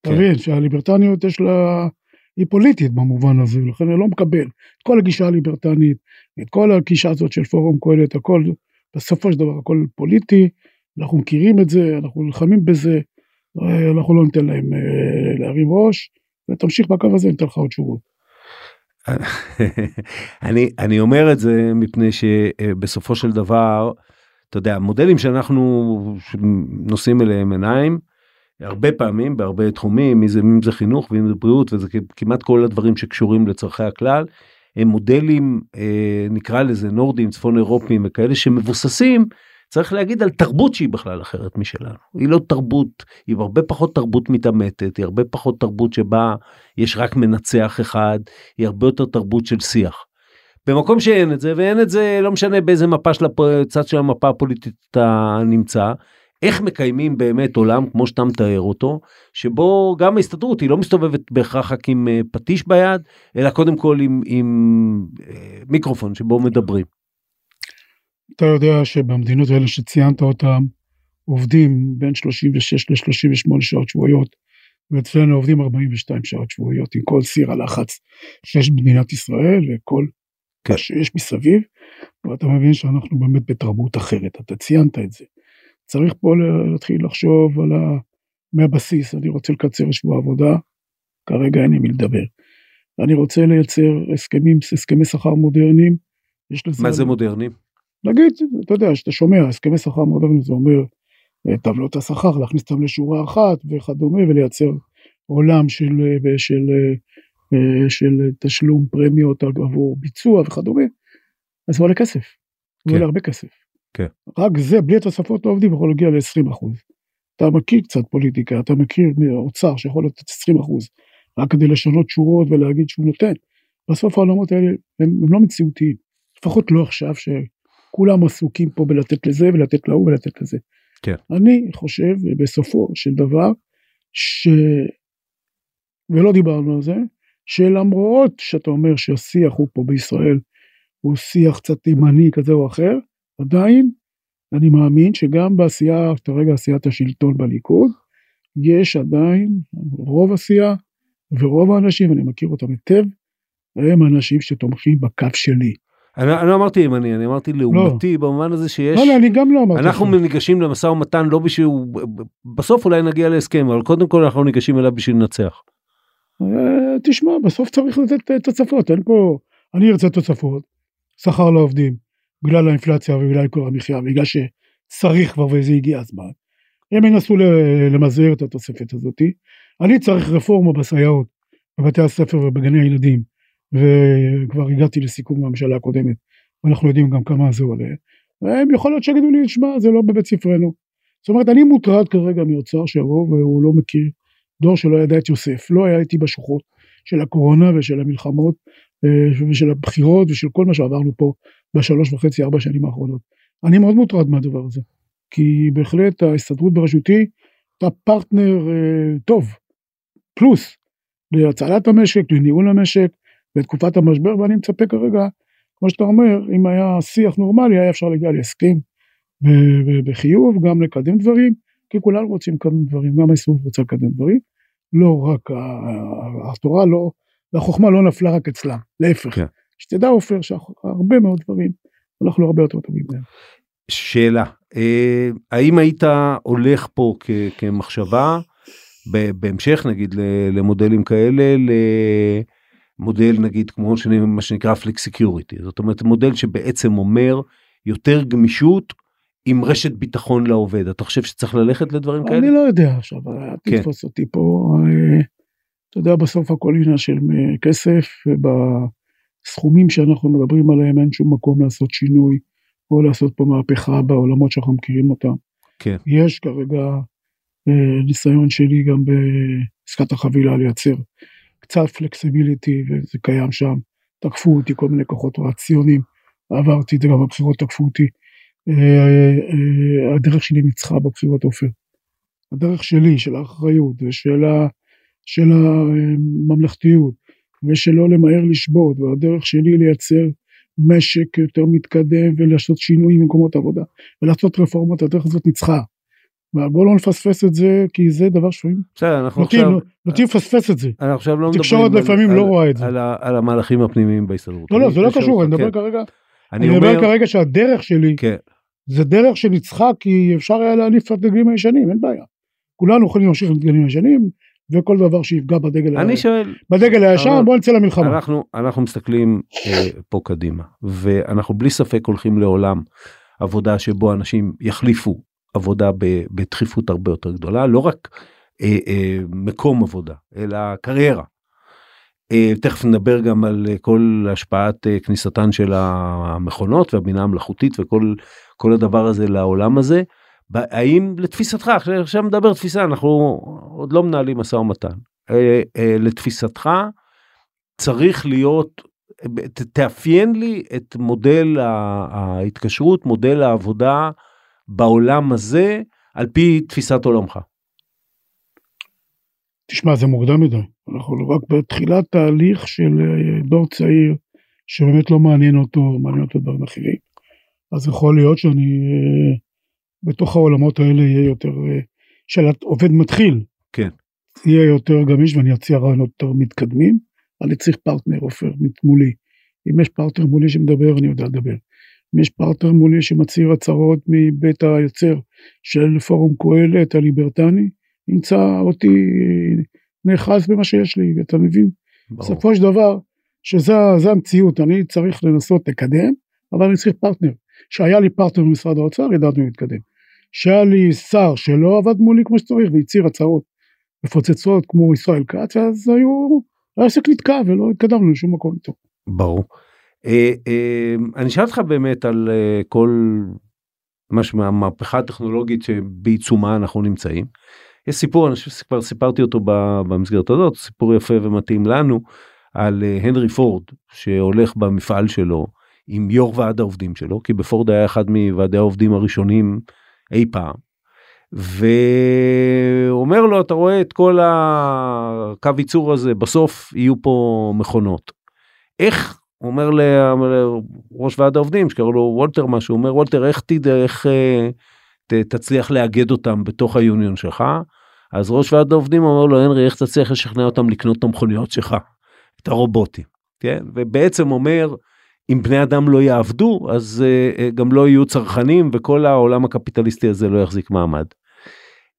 כן. מבין שהליברטניות יש לה, היא פוליטית במובן הזה, לכן אני לא מקבל את כל הגישה הליברטנית, את כל הגישה הזאת של פורום קהלת, הכל, בסופו של דבר הכל פוליטי, אנחנו מכירים את זה, אנחנו נלחמים בזה, אה, אנחנו לא ניתן להם אה, להרים ראש, ותמשיך בקו הזה, ניתן לך עוד תשובות. [laughs] אני אני אומר את זה מפני שבסופו של דבר אתה יודע המודלים שאנחנו נושאים אליהם עיניים הרבה פעמים בהרבה תחומים אם זה, חינוך ואם זה בריאות וזה כמעט כל הדברים שקשורים לצורכי הכלל הם מודלים אה, נקרא לזה נורדים צפון אירופיים וכאלה שמבוססים צריך להגיד על תרבות שהיא בכלל אחרת משלנו היא לא תרבות היא הרבה פחות תרבות מתעמתת היא הרבה פחות תרבות שבה יש רק מנצח אחד היא הרבה יותר תרבות של שיח. במקום שאין את זה ואין את זה לא משנה באיזה מפה של הפ- צד של המפה הפוליטית אתה נמצא. איך מקיימים באמת עולם כמו שאתה מתאר אותו שבו גם ההסתדרות היא לא מסתובבת בהכרח רק עם אה, פטיש ביד אלא קודם כל עם, עם אה, מיקרופון שבו מדברים. אתה יודע שבמדינות האלה שציינת אותם, עובדים בין 36 ל-38 שעות שבועיות, ואצלנו עובדים 42 שעות שבועיות, עם כל סיר הלחץ שיש במדינת ישראל וכל כן. מה שיש מסביב, ואתה מבין שאנחנו באמת בתרבות אחרת, אתה ציינת את זה. צריך פה להתחיל לחשוב על ה... מהבסיס, אני רוצה לקצר שבוע עבודה, כרגע אין עם מי לדבר. אני רוצה לייצר הסכמים, הסכמי שכר מודרניים. מה זה מודרני? נגיד, אתה יודע, שאתה שומע, הסכמי שכר מודרניים זה אומר אה, טבלות השכר, להכניס אותם לשורה אחת וכדומה, ולייצר עולם של, אה, של, אה, של תשלום פרמיות עבור ביצוע וכדומה, אז זה עולה כסף, זה כן. עולה הרבה כסף. כן. רק זה, בלי התוספות לעובדים, יכול להגיע ל-20 אחוז. אתה מכיר קצת פוליטיקה, אתה מכיר אוצר שיכול לתת 20 אחוז, רק כדי לשנות שורות ולהגיד שהוא נותן. בסוף העולמות האלה הם, הם לא מציאותיים, לפחות לא עכשיו שכולם עסוקים פה בלתת לזה ולתת להוא ולתת לזה. כן. אני חושב בסופו של דבר ש... ולא דיברנו על זה, שלמרות שאתה אומר שהשיח הוא פה בישראל הוא שיח קצת ימני כזה או אחר, עדיין אני מאמין שגם בעשייה, כרגע עשיית השלטון בליכוד, יש עדיין רוב עשייה ורוב האנשים, אני מכיר אותם היטב, הם אנשים שתומכים בקו שלי. אני, אני לא אמרתי ימני, אני אמרתי לעומתי במובן הזה שיש... לא, לא, אני גם לא אמרתי. אנחנו לך. ניגשים למשא ומתן לא בשביל... בסוף אולי נגיע להסכם, אבל קודם כל אנחנו ניגשים אליו בשביל לנצח. אה, תשמע, בסוף צריך לתת אה, תוספות, אין פה... אני ארצה תוספות, שכר לעובדים, בגלל האינפלציה ובגלל כל המחיה, בגלל שצריך כבר וזה הגיע הזמן. הם ינסו למזער את התוספת הזאתי. אני צריך רפורמה בסייעות בבתי הספר ובגני הילדים, וכבר הגעתי לסיכום בממשלה הקודמת, ואנחנו יודעים גם כמה זה עולה. והם יכול להיות שיגידו לי, שמע, זה לא בבית ספרנו. זאת אומרת, אני מוטרד כרגע מאוצר שיבוא והוא לא מכיר דור שלא ידע את יוסף, לא היה איתי בשוחות של הקורונה ושל המלחמות אה, ושל הבחירות ושל כל מה שעברנו פה בשלוש וחצי ארבע שנים האחרונות. אני מאוד מוטרד מהדבר הזה, כי בהחלט ההסתדרות בראשותי הייתה פרטנר אה, טוב, פלוס, להצלת המשק, לניהול המשק, בתקופת המשבר, ואני מצפה כרגע, כמו שאתה אומר, אם היה שיח נורמלי, היה אפשר להגיע להסכם בחיוב, גם לקדם דברים, כי כולנו רוצים לקדם דברים, גם ההסתדרות רוצה לקדם דברים, לא רק התורה, לא, והחוכמה לא נפלה רק אצלה, להפך. כן. שתדע עופר שהרבה מאוד דברים, אנחנו הרבה יותר טובים מהם. שאלה, אה, האם היית הולך פה כמחשבה, בהמשך נגיד למודלים כאלה, למודל נגיד כמו שאני, מה שנקרא flexicurity, זאת אומרת מודל שבעצם אומר יותר גמישות עם רשת ביטחון לעובד אתה חושב שצריך ללכת לדברים כאלה? אני לא יודע עכשיו כן. תתפוס אותי פה אה, אתה יודע בסוף הכל עניין של אה, כסף ובסכומים שאנחנו מדברים עליהם אין שום מקום לעשות שינוי או לעשות פה מהפכה בעולמות שאנחנו מכירים אותם. כן. יש כרגע אה, ניסיון שלי גם בעסקת החבילה לייצר קצת פלקסיביליטי וזה קיים שם. תקפו אותי כל מיני כוחות רציונים עברתי את זה גם בבחירות תקפו אותי אה, אה, הדרך שלי ניצחה בבחירות עופר. הדרך שלי, של האחריות ושל ה, של הממלכתיות ושלא למהר לשבות והדרך שלי לייצר משק יותר מתקדם ולעשות שינויים במקומות עבודה ולעשות רפורמות, הדרך הזאת ניצחה. בואו לא נפספס את זה כי זה דבר שלפעמים בסדר אנחנו עכשיו נוטים לפספס את זה. אנחנו עכשיו לא מדברים תקשורת לפעמים לא רואה את זה. על המהלכים הפנימיים בהסתדרות. לא לא זה לא קשור אני מדבר כן. כרגע אני מדבר כרגע שהדרך שלי כן. זה דרך שניצחה כי אפשר היה להניף את הדגלים הישנים, אין בעיה. כולנו יכולים להמשיך את הדגלים הישנים, וכל דבר שיפגע בדגל, אני ה... שואל, בדגל הישן בוא נצא למלחמה. אנחנו, אנחנו מסתכלים אה, פה קדימה, ואנחנו בלי ספק הולכים לעולם עבודה שבו אנשים יחליפו עבודה בדחיפות הרבה יותר גדולה, לא רק אה, אה, מקום עבודה, אלא קריירה. אה, תכף נדבר גם על אה, כל השפעת אה, כניסתן של המכונות והבינה המלאכותית וכל כל הדבר הזה לעולם הזה. האם לתפיסתך עכשיו מדבר תפיסה אנחנו עוד לא מנהלים משא ומתן לתפיסתך צריך להיות תאפיין לי את מודל ההתקשרות מודל העבודה בעולם הזה על פי תפיסת עולמך. תשמע זה מוקדם מדי אנחנו רק בתחילת תהליך של אה, דור צעיר שבאמת לא מעניין אותו, מעניין אותו דברים אחרים. אז יכול להיות שאני אה, בתוך העולמות האלה יהיה יותר, אה, של עובד מתחיל. כן. יהיה יותר גמיש ואני אציע רעיונות יותר מתקדמים. אני צריך פרטנר עופר מולי. אם יש פרטנר מולי שמדבר אני יודע לדבר. אם יש פרטנר מולי שמצהיר הצהרות מבית היוצר של פורום קהלת הליברטני, ימצא אותי נאחז במה שיש לי, אתה מבין? בסופו של דבר, שזה המציאות, אני צריך לנסות לקדם, אבל אני צריך פרטנר. שהיה לי פרטנר במשרד האוצר, ידענו להתקדם. שהיה לי שר שלא עבד מולי כמו שצריך והצהיר הצהרות מפוצצות כמו ישראל כץ, אז היו, העסק נתקע ולא התקדמנו לשום מקום איתו. ברור. אה, אה, אני אשאל אותך באמת על אה, כל מה שהמהפכה הטכנולוגית שבעיצומה אנחנו נמצאים. יש סיפור אני חושב שכבר סיפרתי אותו במסגרת הזאת סיפור יפה ומתאים לנו על אה, הנרי פורד שהולך במפעל שלו עם יו"ר ועד העובדים שלו כי בפורד היה אחד מוועדי העובדים הראשונים אי פעם. ואומר לו אתה רואה את כל הקו ייצור הזה בסוף יהיו פה מכונות. איך אומר לראש ועד העובדים שקראו לו וולטר משהו אומר וולטר איך תדע איך אה, תצליח לאגד אותם בתוך היוניון שלך. אז ראש ועד העובדים אומר לו הנרי איך תצליח לשכנע אותם לקנות את המכוניות שלך, את הרובוטים, כן? ובעצם אומר אם בני אדם לא יעבדו אז uh, גם לא יהיו צרכנים וכל העולם הקפיטליסטי הזה לא יחזיק מעמד.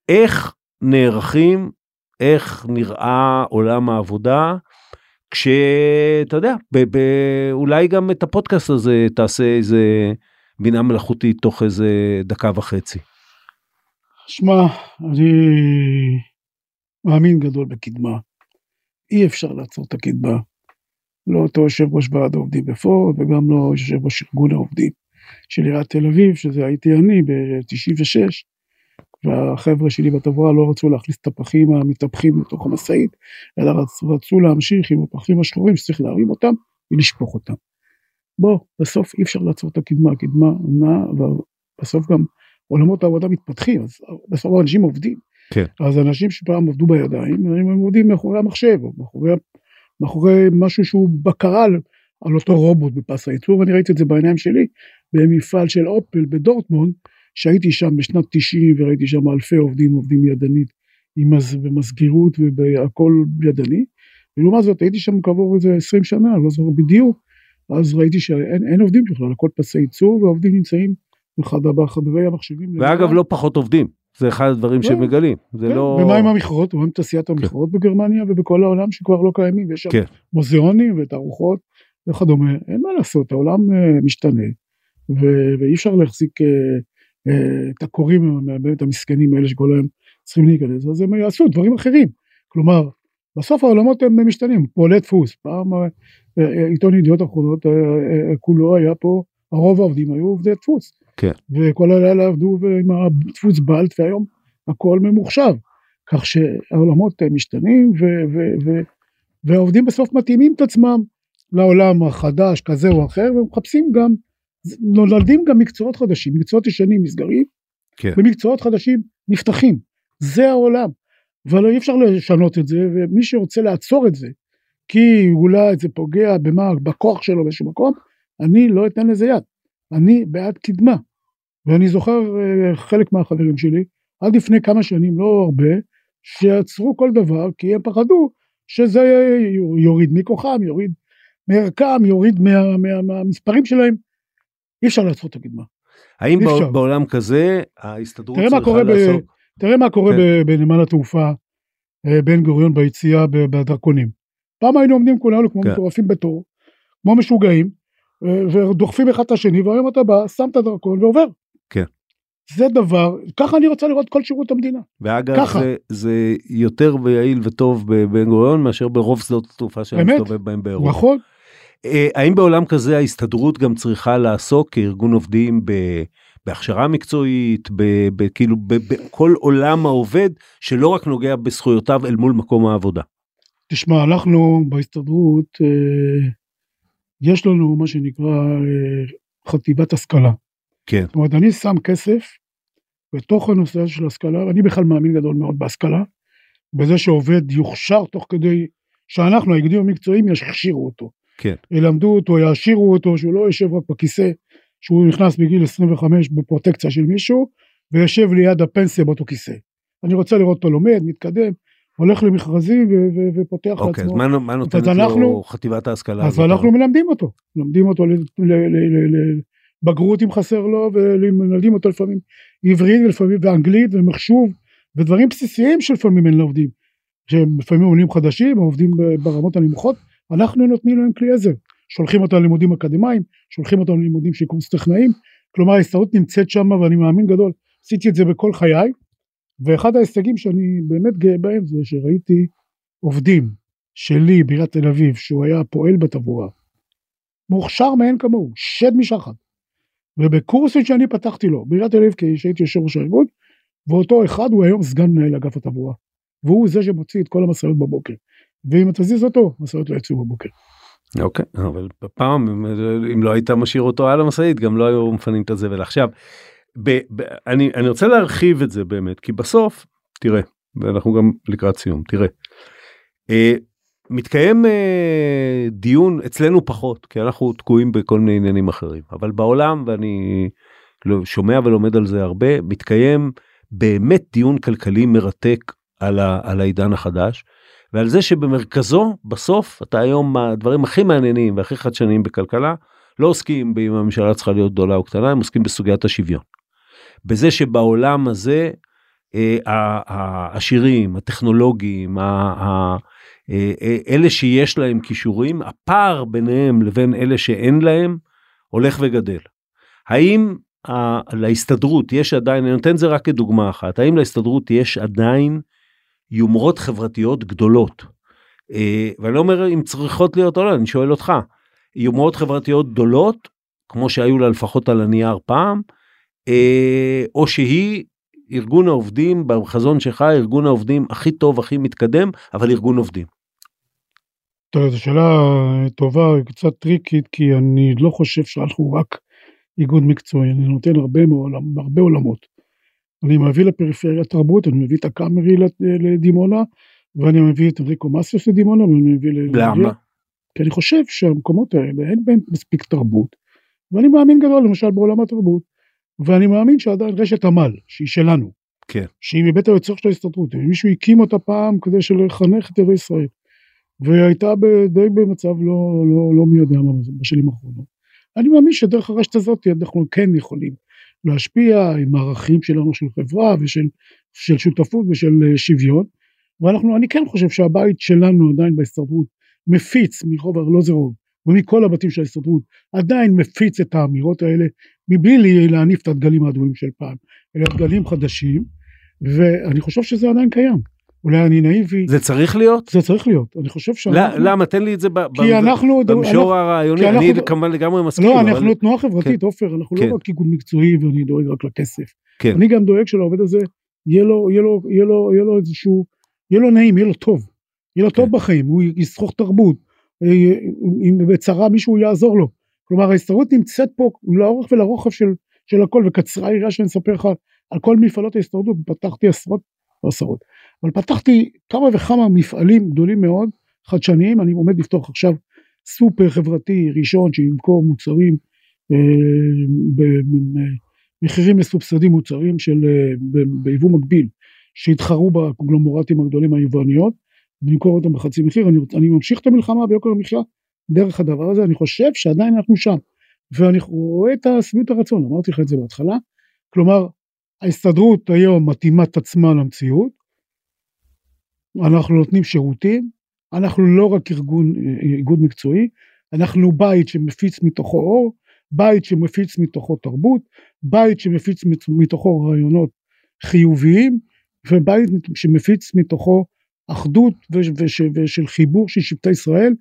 איך נערכים, איך נראה עולם העבודה כשאתה יודע, ב- ב- אולי גם את הפודקאסט הזה תעשה איזה בינה מלאכותית תוך איזה דקה וחצי. שמע, אני מאמין גדול בקדמה. אי אפשר לעצור את הקדמה. לא אותו יושב ראש ועד העובדים בפורט וגם לא יושב ראש ארגון העובדים של עיריית תל אביב, שזה הייתי אני ב-96, והחבר'ה שלי בתברואה לא רצו להכניס את הפחים המתהפכים לתוך המשאית, אלא רצו, רצו להמשיך עם הפחים השחורים שצריך להרים אותם ולשפוך אותם. בוא, בסוף אי אפשר לעצור את הקדמה, הקדמה נעה, ובסוף גם עולמות העבודה מתפתחים, אז בסוף אנשים עובדים. כן. אז אנשים שפעם עבדו בידיים, הם עובדים מאחורי המחשב, או מאחורי, מאחורי משהו שהוא בקרה על, על אותו רובוט בפס הייצור, ואני ראיתי את זה בעיניים שלי, במפעל של אופל בדורטמונד, שהייתי שם בשנת 90 וראיתי שם אלפי עובדים עובדים ידנית, עם מז, במסגירות ובהכל ידני, ולעומת זאת הייתי שם כעבור איזה 20 שנה, לא זוכר בדיוק, אז ראיתי שאין עובדים בכלל, הכל פסי ייצור, והעובדים נמצאים בחדרי המחשבים. ואגב, לא פחות עובדים. זה אחד הדברים כן. שמגלים, זה כן, לא... ומה עם המכרות? ומה עם תעשיית המכרות בגרמניה ובכל העולם שכבר לא קיימים, ויש שם כן. מוזיאונים ותערוכות וכדומה, אין מה לעשות, העולם אה, משתנה, ואי אפשר להחזיק אה, אה, את הקוראים, באמת המסכנים האלה שכל היום צריכים להיכנס, אז הם יעשו דברים אחרים. כלומר, בסוף העולמות הם משתנים, פועלי דפוס, פעם עיתון ידיעות אחרונות כולו היה פה, הרוב העובדים היו עובדי דפוס. כן. וכל הלילה עבדו עם הדפוס בלט, והיום הכל ממוחשב. כך שהעולמות אה, משתנים, ו- ו- ו- והעובדים בסוף מתאימים את עצמם לעולם החדש כזה או אחר, ומחפשים גם, נולדים גם מקצועות חדשים, מקצועות ישנים נסגרים, כן. ומקצועות חדשים נפתחים. זה העולם. אבל אי אפשר לשנות את זה, ומי שרוצה לעצור את זה, כי אולי זה פוגע במה, בכוח שלו באיזשהו מקום, אני לא אתן לזה יד. אני בעד קדמה. ואני זוכר אה, חלק מהחברים שלי, עד לפני כמה שנים, לא הרבה, שעצרו כל דבר, כי הם פחדו שזה יוריד מכוחם, יוריד מערכם, יוריד מה, מה, מהמספרים שלהם. אי אפשר לעצור את הקדמה. האם אפשר. בעולם כזה ההסתדרות צריכה קורה ב- לעסוק? תראה מה קורה כן. בנמל התעופה אה, בן גוריון ביציאה בדרכונים. פעם היינו עומדים כולנו כמו כן. מטורפים בתור, כמו משוגעים, ודוחפים אחד את השני, והיום אתה בא, שם את הדרכון ועובר. כן. זה דבר, ככה אני רוצה לראות כל שירות המדינה. ואגב, ככה. זה, זה יותר יעיל וטוב בבן גוריון מאשר ברוב שדות התעופה שאני. מסתובב בהם באירופה. נכון? אה, האם בעולם כזה ההסתדרות גם צריכה לעסוק כארגון עובדים ב... בהכשרה מקצועית, כאילו בכל עולם העובד שלא רק נוגע בזכויותיו אל מול מקום העבודה. תשמע, אנחנו בהסתדרות, אה, יש לנו מה שנקרא אה, חטיבת השכלה. כן. זאת אומרת, אני שם כסף בתוך הנושא של השכלה, ואני בכלל מאמין גדול מאוד בהשכלה, בזה שעובד יוכשר תוך כדי שאנחנו, האיגודים המקצועיים, יכשירו אותו. כן. ילמדו אותו, יעשירו אותו, שהוא לא יושב רק בכיסא, שהוא נכנס בגיל 25 בפרוטקציה של מישהו, ויושב ליד הפנסיה באותו כיסא. אני רוצה לראות אותו לומד, מתקדם, הולך למכרזים ופותח אוקיי, אז לעצמו. מה, מה נותנת לו אנחנו- חטיבת ההשכלה אז? אנחנו מלמדים אותו, מלמדים אותו לבגרות אם חסר לו, ומלמדים אותו לפעמים עברית ולפעמים ואנגלית ומחשוב, ודברים בסיסיים שלפעמים אין לעובדים, שהם לפעמים עולים חדשים, עובדים ברמות הנמוכות, אנחנו נותנים להם כלי עזר, שולחים אותם ללימודים אקדמיים, שולחים אותם ללימודים של קורס טכנאים, כלומר ההסתדרות נמצאת שם ואני מאמין גדול, עשיתי את זה בכל חיי, ואחד ההישגים שאני באמת גאה בהם זה שראיתי עובדים שלי בעיריית תל אביב, שהוא היה פועל בתברואה, מוכשר מאין כמוהו, שד משחד. ובקורסים שאני פתחתי לו, בעיריית תל אביב, כשהייתי יושב ראש הארגון, ואותו אחד הוא היום סגן מנהל אגף התברואה. והוא זה שמוציא את כל המשאיות בבוקר. ואם אתה תזיז אותו, המשאיות לא יצאו בבוקר. אוקיי, אבל פעם אם לא היית משאיר אותו על המשאית גם לא היו מפנים את הזבל. עכשיו, ב, ב, אני, אני רוצה להרחיב את זה באמת, כי בסוף, תראה, ואנחנו גם לקראת סיום, תראה, אה, מתקיים אה, דיון אצלנו פחות, כי אנחנו תקועים בכל מיני עניינים אחרים, אבל בעולם, ואני לא, שומע ולומד על זה הרבה, מתקיים באמת דיון כלכלי מרתק על, ה, על העידן החדש. ועל זה שבמרכזו בסוף אתה היום הדברים הכי מעניינים והכי חדשניים בכלכלה לא עוסקים באם הממשלה צריכה להיות גדולה או קטנה הם עוסקים בסוגיית השוויון. בזה שבעולם הזה אה, העשירים הטכנולוגיים ה- ה- אה, אה, אלה שיש להם כישורים הפער ביניהם לבין אלה שאין להם הולך וגדל. האם להסתדרות יש עדיין, אני נותן את זה רק כדוגמה אחת, האם להסתדרות יש עדיין יומרות חברתיות גדולות? אה, ואני לא אומר אם צריכות להיות או לא, אני שואל אותך, יומרות חברתיות גדולות, כמו שהיו לה לפחות על הנייר פעם, אה, או שהיא ארגון העובדים בחזון שלך, ארגון העובדים הכי טוב, הכי מתקדם, אבל ארגון עובדים. טוב, זו שאלה טובה, קצת טריקית, כי אני לא חושב שאנחנו רק איגוד מקצועי, אני נותן הרבה, מעולם, הרבה עולמות. אני מביא לפריפריה תרבות, אני מביא את הקאמרי לדימונה, ואני מביא את אנריקו מסיוס לדימונה, ואני מביא ל... למה? כי אני חושב שהמקומות האלה אין בהם מספיק תרבות, ואני מאמין גדול למשל בעולם התרבות, ואני מאמין שעדיין רשת עמל, שהיא שלנו, כן. שהיא מבית היוצר של ההסתדרות, מישהו הקים אותה פעם כדי לחנך את ילדי ישראל, והייתה ב- די במצב לא, לא, לא מי יודע מה בשנים האחרונות. אני מאמין שדרך הרשת הזאת אנחנו כן יכולים להשפיע עם הערכים שלנו של חברה ושל של שותפות ושל אה, שוויון, ואנחנו, אני כן חושב שהבית שלנו עדיין בהסתדרות מפיץ מרחוב ארלוזרוב ומכל הבתים של ההסתדרות עדיין מפיץ את האמירות האלה מבלי להניף את הדגלים האדומים של פעם, אלא דגלים חדשים, ואני חושב שזה עדיין קיים. אולי אני נאיבי, זה צריך להיות? זה צריך להיות, אני חושב לא, שאנחנו, למה? תן לי את זה במישור הרעיוני, אני כמובן לגמרי מסכים, לא, אנחנו תנועה חברתית, עופר, אנחנו כן. לא רק איגוד מקצועי ואני דואג רק לכסף. כן. אני גם דואג שלעובד הזה יהיה לו, איזשהו, יהיה לו נעים, יהיה לו טוב. יהיה לו טוב כן. בחיים, הוא יסחוך תרבות, אם בצרה מישהו יעזור לו. כלומר ההסתדרות נמצאת פה לאורך ולרוחב של, של הכל, וקצרה היריעה שאני אספר לך על כל מפעלות ההסתדרות, פתחתי עשרות, לא עשרות, אבל פתחתי כמה וכמה מפעלים גדולים מאוד, חדשניים, אני עומד לפתוח עכשיו סופר חברתי ראשון שימכור מוצרים אה, במחירים מסובסדים מוצרים של אה, ביבוא מקביל שיתחרו בקונגלומורטים הגדולים היווניות ולמכור אותם בחצי מחיר אני, אני ממשיך את המלחמה ביוקר המחיה דרך הדבר הזה אני חושב שעדיין אנחנו שם. ואני רואה את שביעות הרצון אמרתי לך את זה בהתחלה. כלומר ההסתדרות היום מתאימה את עצמה למציאות. אנחנו נותנים שירותים. אנחנו לא רק ארגון איגוד מקצועי. אנחנו בית שמפיץ מתוכו אור בית שמפיץ מתוכו תרבות, בית שמפיץ מת- מתוכו רעיונות חיוביים, ובית שמפיץ מתוכו אחדות וש- וש- ושל חיבור של שבטי ישראל,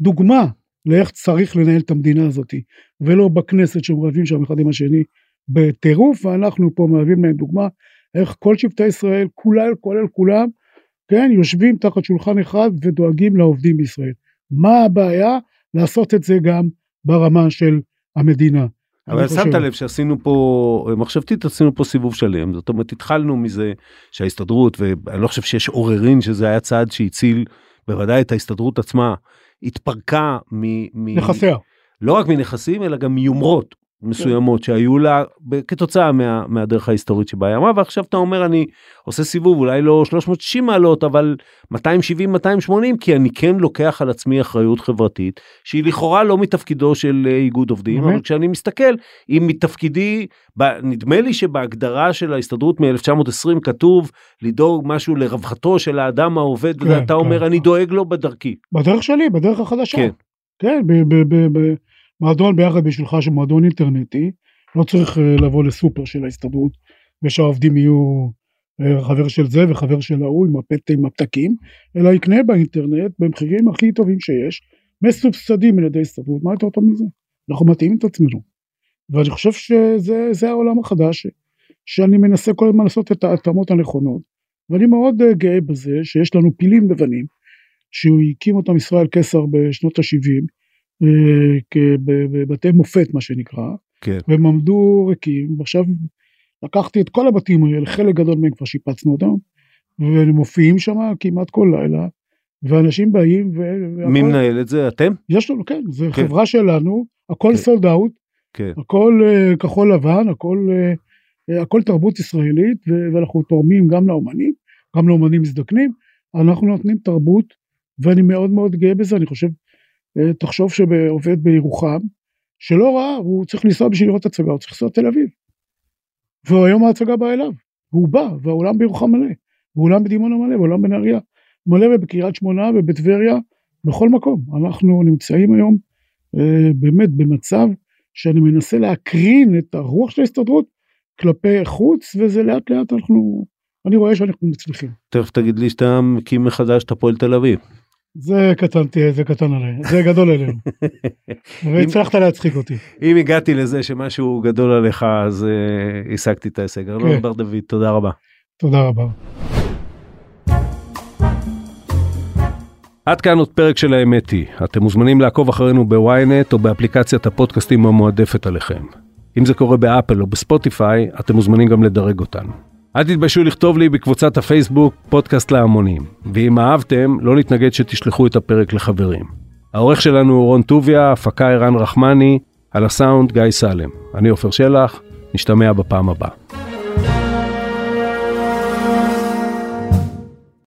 ודוגמה לאיך צריך לנהל את המדינה הזאת, ולא בכנסת שהם רבים שם אחד עם השני בטירוף, ואנחנו פה מהווים להם דוגמה איך כל שבטי ישראל, כולל, כולל כולם, כן, יושבים תחת שולחן אחד ודואגים לעובדים בישראל. מה הבעיה? לעשות את זה גם ברמה של המדינה. אבל שמת לב שעשינו פה מחשבתית עשינו פה סיבוב שלם זאת אומרת התחלנו מזה שההסתדרות ואני לא חושב שיש עוררין שזה היה צעד שהציל בוודאי את ההסתדרות עצמה התפרקה מ... מ- נכסיה. לא רק מנכסים אלא גם מיומרות מסוימות שהיו לה ב- כתוצאה מה, מהדרך ההיסטורית שבה היא אמרה ועכשיו אתה אומר אני עושה סיבוב אולי לא 360 מעלות אבל 270 280 כי אני כן לוקח על עצמי אחריות חברתית שהיא לכאורה לא מתפקידו של אה, איגוד עובדים? אבל כשאני מסתכל אם מתפקידי ב- נדמה לי שבהגדרה של ההסתדרות מ-1920 כתוב לדאוג משהו לרווחתו של האדם העובד כן, ואתה אומר כן. אני דואג לו בדרכי. בדרך שלי, בדרך החדשה. כן. כן, במועדון ביחד בשבילך של מועדון אינטרנטי, לא צריך אה, לבוא לסופר של ההסתדרות, ושהעובדים יהיו אה, חבר של זה וחבר של ההוא עם הפת עם הפתקים, אלא יקנה באינטרנט במחירים הכי טובים שיש, מסובסדים על ידי ההסתדרות, מה יותר טוב מזה? אנחנו מתאימים את עצמנו. ואני חושב שזה זה העולם החדש, שאני מנסה כל הזמן לעשות את ההתאמות הנכונות, ואני מאוד אה, גאה בזה שיש לנו פילים לבנים, שהוא הקים אותם ישראל קיסר בשנות ה-70, בבתי מופת מה שנקרא, כן. והם עמדו ריקים, ועכשיו לקחתי את כל הבתים האלה, חלק גדול מהם כבר שיפצנו אותם, והם מופיעים שם כמעט כל לילה, ואנשים באים, ו... מי מנהל את זה אתם? יש לנו, כן, זה כן. חברה שלנו, הכל כן. סולד אאוט, כן. הכל אה, כחול לבן, הכל, אה, הכל תרבות ישראלית, ואנחנו תורמים גם לאומנים, גם לאומנים מזדקנים, אנחנו נותנים תרבות, ואני מאוד מאוד גאה בזה, אני חושב, תחשוב שעובד בירוחם, שלא ראה, הוא צריך לנסוע בשביל לראות הצגה, הוא צריך לנסוע לתל אביב. והיום ההצגה באה אליו, והוא בא, והאולם בירוחם מלא, ואולם בדימונה מלא, ואולם בנהריה מלא, ובקריית שמונה ובטבריה, בכל מקום. אנחנו נמצאים היום אה, באמת במצב שאני מנסה להקרין את הרוח של ההסתדרות כלפי חוץ, וזה לאט לאט אנחנו, אני רואה שאנחנו מצליחים. תכף תגיד לי שאתה מקים מחדש את הפועל תל אביב. זה קטן, תהיה, זה קטן עליי, זה גדול עלינו. [laughs] והצלחת להצחיק אותי. אם הגעתי לזה שמשהו גדול עליך אז uh, השגתי את ההישג. כן. ארלון בר דוד, תודה רבה. תודה רבה. עד כאן עוד פרק של האמת היא. אתם מוזמנים לעקוב אחרינו בוויינט או באפליקציית הפודקאסטים המועדפת עליכם. אם זה קורה באפל או בספוטיפיי, אתם מוזמנים גם לדרג אותנו. אל תתביישו לכתוב לי בקבוצת הפייסבוק פודקאסט להמונים, ואם אהבתם, לא נתנגד שתשלחו את הפרק לחברים. העורך שלנו הוא רון טוביה, הפקה ערן רחמני, על הסאונד גיא סלם. אני עופר שלח, נשתמע בפעם הבאה.